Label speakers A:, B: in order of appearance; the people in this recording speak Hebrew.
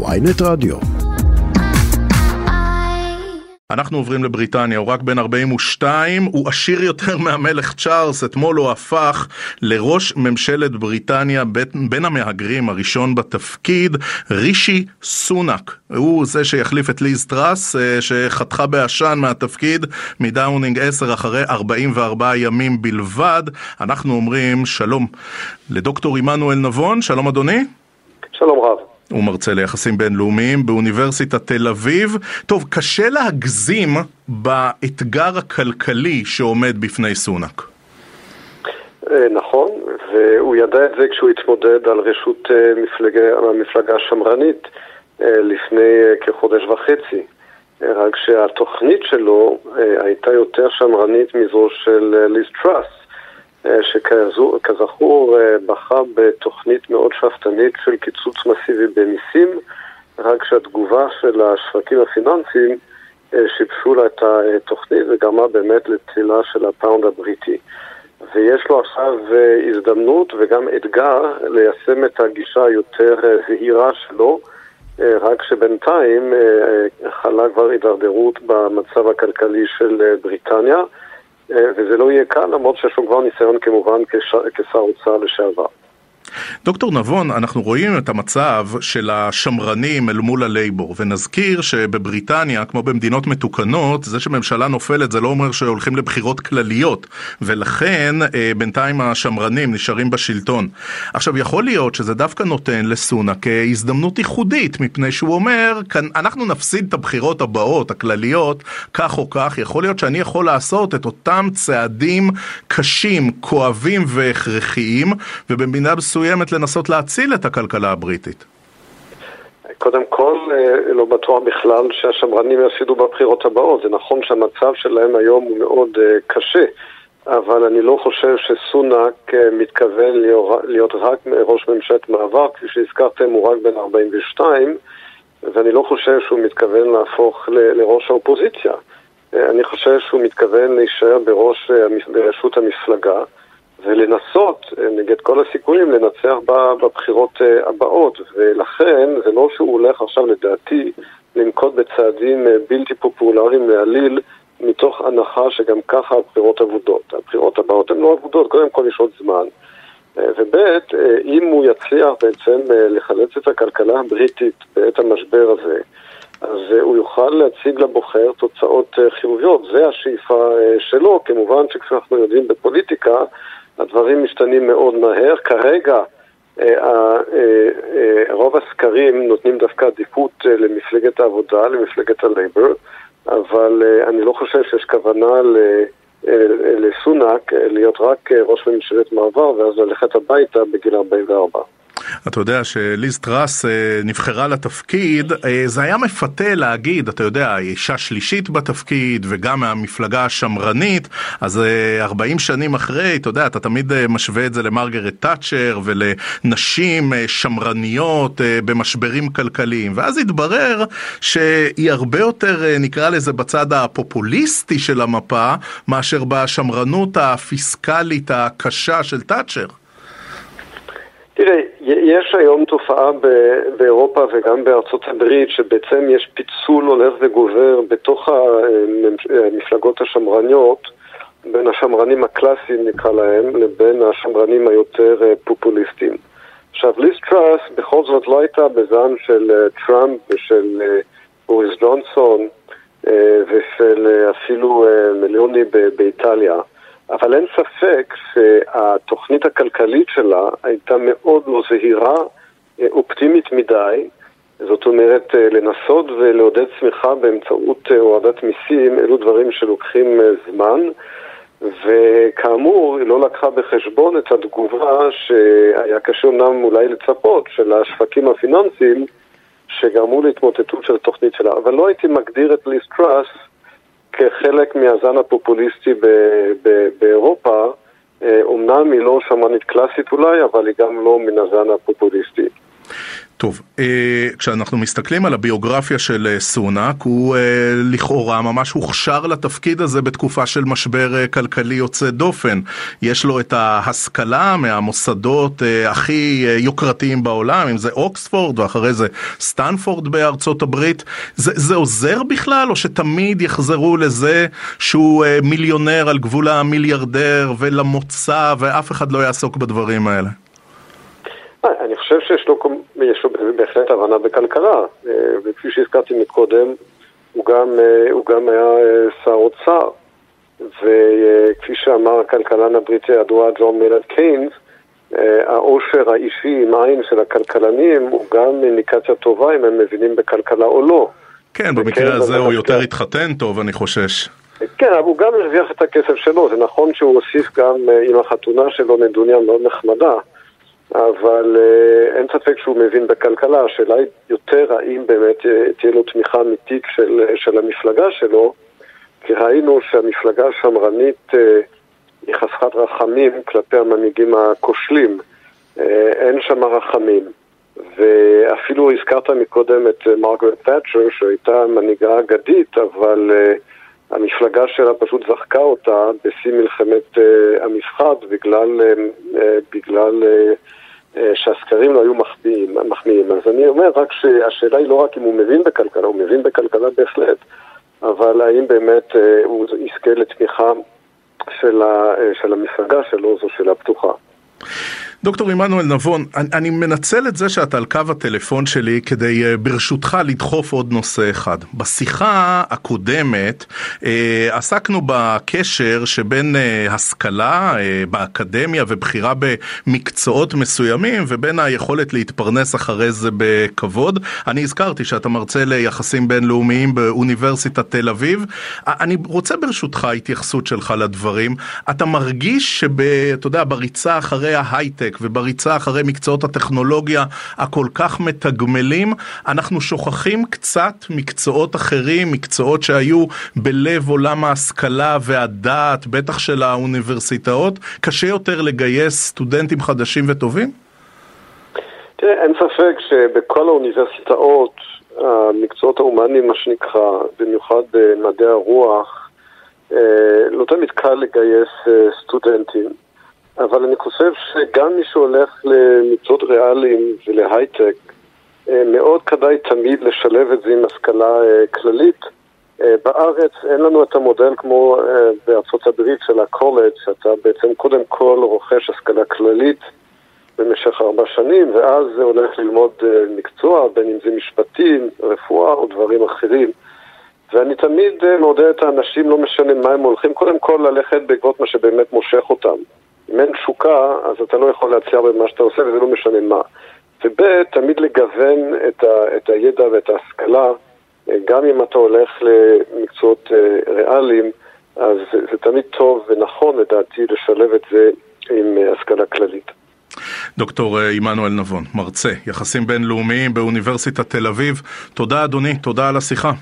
A: ויינט רדיו.
B: אנחנו עוברים לבריטניה, הוא רק בן 42, הוא עשיר יותר מהמלך צ'ארלס, אתמול הוא הפך לראש ממשלת בריטניה בן המהגרים הראשון בתפקיד, רישי סונאק. הוא זה שיחליף את ליז טראס, אה, שחתכה בעשן מהתפקיד מדאונינג 10 אחרי 44 ימים בלבד. אנחנו אומרים שלום לדוקטור עמנואל נבון, שלום אדוני.
C: שלום רב.
B: הוא מרצה ליחסים בינלאומיים באוניברסיטת תל אביב. טוב, קשה להגזים באתגר הכלכלי שעומד בפני סונאק.
C: אה, נכון, והוא ידע את זה כשהוא התמודד על ראשות אה, המפלגה השמרנית אה, לפני כחודש וחצי. רק שהתוכנית שלו הייתה יותר שמרנית מזו של ליז טראס. אה, שכזכור אה, בחר בתוכנית מאוד שאפתנית של קיצוץ מסיבי במיסים, רק שהתגובה של השווקים הפיננסיים אה, שיבשו לה את התוכנית וגרמה באמת לתחילה של הפאונד הבריטי. ויש לו עכשיו הזדמנות וגם אתגר ליישם את הגישה היותר זהירה שלו, רק שבינתיים חלה כבר הידרדרות במצב הכלכלי של בריטניה. אה, וזה לא יהיה קל, למרות שיש לו כבר ניסיון כמובן כשר אוצר לשעבר.
B: דוקטור נבון, אנחנו רואים את המצב של השמרנים אל מול הלייבור, ונזכיר שבבריטניה, כמו במדינות מתוקנות, זה שממשלה נופלת זה לא אומר שהולכים לבחירות כלליות, ולכן אה, בינתיים השמרנים נשארים בשלטון. עכשיו, יכול להיות שזה דווקא נותן לסונה כהזדמנות ייחודית, מפני שהוא אומר, כאן, אנחנו נפסיד את הבחירות הבאות, הכלליות, כך או כך, יכול להיות שאני יכול לעשות את אותם צעדים קשים, כואבים והכרחיים, ובמדינה מסוימת לנסות להציל את הכלכלה הבריטית?
C: קודם כל, אה, לא בטוח בכלל שהשמרנים יפסידו בבחירות הבאות. זה נכון שהמצב שלהם היום הוא מאוד אה, קשה, אבל אני לא חושב שסונאק אה, מתכוון להיות רק ראש ממשלת מעבר, כפי שהזכרתם, הוא רק בן 42, ואני לא חושב שהוא מתכוון להפוך לראש האופוזיציה. אני חושב שהוא מתכוון להישאר בראש, בראשות המפלגה. ולנסות, אה, נגד כל הסיכויים, לנצח בבחירות אה, הבאות. ולכן, זה לא שהוא הולך עכשיו, לדעתי, לנקוט בצעדים אה, בלתי פופולריים להעליל, מתוך הנחה שגם ככה הבחירות אבודות. הבחירות הבאות הן לא אבודות, קודם כל יש עוד זמן. וב', אם הוא יצליח בעצם לחלץ את הכלכלה הבריטית בעת המשבר הזה, אז הוא יוכל להציג לבוחר תוצאות חיוביות. זה השאיפה שלו. כמובן שכשאנחנו יודעים בפוליטיקה, הדברים משתנים מאוד מהר. כרגע אה, אה, אה, רוב הסקרים נותנים דווקא עדיפות למפלגת העבודה, למפלגת הלייבר, אבל אני לא חושב שיש כוונה ל... לסונאק להיות רק ראש ממשלת מעבר ואז ללכת הביתה בגיל 44.
B: אתה יודע שליז טראס אה, נבחרה לתפקיד, אה, זה היה מפתה להגיד, אתה יודע, אישה שלישית בתפקיד וגם מהמפלגה השמרנית, אז 40 אה, שנים אחרי, אתה יודע, אתה תמיד משווה את זה למרגרט תאצ'ר ולנשים שמרניות במשברים כלכליים, ואז התברר שהיא הרבה יותר, נקרא לזה, בצד הפופוליסטי של המפה, מאשר בשמרנות הפיסקלית הקשה של תאצ'ר.
C: יש היום תופעה באירופה וגם בארצות הברית שבעצם יש פיצול הולך וגובר בתוך המפלגות השמרניות בין השמרנים הקלאסיים נקרא להם לבין השמרנים היותר אה, פופוליסטיים. עכשיו ליס טראס בכל זאת לא הייתה בזעם של אה, טראמפ ושל אה, בוריס ג'ונסון ושל אפילו מיליוני באיטליה. אבל אין ספק שהתוכנית הכלכלית שלה הייתה מאוד לא זהירה, אה, אופטימית מדי. זאת אומרת, אה, לנסות ולעודד צמיחה באמצעות אה, הורדת מיסים, אלו דברים שלוקחים זמן. וכאמור, היא לא לקחה בחשבון את התגובה שהיה קשה אמנם אולי לצפות של השווקים הפיננסיים שגרמו להתמוטטות של התוכנית שלה. אבל לא הייתי מגדיר את ליס טראס כחלק מהזן הפופוליסטי ב- ב- באירופה. אומנם אה, היא לא שמרנית קלאסית אולי, אבל היא גם לא מן הזן הפופוליסטי.
B: טוב, אה, כשאנחנו מסתכלים על הביוגרפיה של אה, סונאק, הוא אה, לכאורה ממש הוכשר לתפקיד הזה בתקופה של משבר כלכלי יוצא דופן. יש לו את ההשכלה מהמוסדות הכי יוקרתיים בעולם, אם זה אוקספורד ואחרי זה סטנפורד בארצות הברית. זה, זה עוזר בכלל, או שתמיד יחזרו לזה שהוא מיליונר על גבול המיליארדר ולמוצא ואף אחד לא יעסוק בדברים האלה?
C: אני חושב שיש לו, לו בהחלט הבנה בכלכלה, אה, וכפי שהזכרתי מקודם, הוא גם, אה, הוא גם היה אה, שר אוצר, וכפי שאמר הכלכלן הבריטי הידוע ג'ון מיינרד קיינס, העושר האישי עם עין של הכלכלנים הוא גם אינדיקציה טובה אם הם מבינים בכלכלה או לא.
B: כן, במקרה הזה הוא יותר התחתן טוב, אני חושש.
C: כן, אבל הוא גם הרוויח את הכסף שלו, זה נכון שהוא הוסיף גם עם החתונה שלו נדוניה מאוד נחמדה. אבל uh, אין ספק שהוא מבין בכלכלה, השאלה היא יותר האם באמת uh, תהיה לו תמיכה אמיתית של, uh, של המפלגה שלו, כי ראינו שהמפלגה השמרנית היא חסכת רחמים כלפי המנהיגים הכושלים, אין שם רחמים. ואפילו הזכרת מקודם את מרגרט תאצ'ר, שהייתה מנהיגה אגדית, אבל uh, המפלגה שלה פשוט זחקה אותה בשיא מלחמת uh, המסחד בגלל, uh, בגלל uh, אה, שהסקרים לא היו מחמיאים, מחמיאים. אז אני אומר רק שהשאלה היא לא רק אם הוא מבין בכלכלה, הוא מבין בכלכלה בהחלט, אבל האם באמת אה, הוא יזכה לתמיכה של, אה, של המפלגה שלו, זו שאלה פתוחה.
B: דוקטור עמנואל נבון, אני, אני מנצל את זה שאתה על קו הטלפון שלי כדי uh, ברשותך לדחוף עוד נושא אחד. בשיחה הקודמת uh, עסקנו בקשר שבין uh, השכלה uh, באקדמיה ובחירה במקצועות מסוימים ובין היכולת להתפרנס אחרי זה בכבוד. אני הזכרתי שאתה מרצה ליחסים בינלאומיים באוניברסיטת תל אביב. אני רוצה ברשותך התייחסות שלך לדברים. אתה מרגיש שאתה יודע, בריצה אחרי ההייטק ההייטק ובריצה אחרי מקצועות הטכנולוגיה הכל כך מתגמלים, אנחנו שוכחים קצת מקצועות אחרים, מקצועות שהיו בלב עולם ההשכלה והדעת, בטח של האוניברסיטאות. קשה יותר לגייס סטודנטים חדשים וטובים?
C: תראה, אין ספק שבכל האוניברסיטאות, המקצועות ההומניים, מה שנקרא, במיוחד במדעי הרוח, אה, לא תמיד קל לגייס אה, סטודנטים. אבל אני חושב שגם מי שהולך למקצועות ריאליים ולהייטק, אה, מאוד כדאי תמיד לשלב את זה עם השכלה אה, כללית. אה, בארץ אין לנו את המודל כמו בארצות הברית של הקולג', שאתה בעצם קודם כל רוכש השכלה כללית במשך ארבע שנים, ואז זה הולך ללמוד מקצוע, בין אם זה משפטים, רפואה או דברים אחרים. ואני תמיד מעודד את האנשים, לא משנה מה הם הולכים, קודם כל ללכת בעקבות מה שבאמת מושך אותם. אם אין תשוקה, אז אתה לא יכול להצליח במה שאתה עושה, וזה לא משנה מה. וב', תמיד לגוון את, ה, את הידע ואת ההשכלה, אה, גם אם אתה הולך למקצועות אה, ריאליים, אז זה, זה תמיד טוב ונכון לדעתי לשלב את זה עם אה, השכלה כללית.
B: דוקטור עמנואל נבון, מרצה, יחסים בינלאומיים באוניברסיטת תל אביב, תודה אדוני, תודה על השיחה.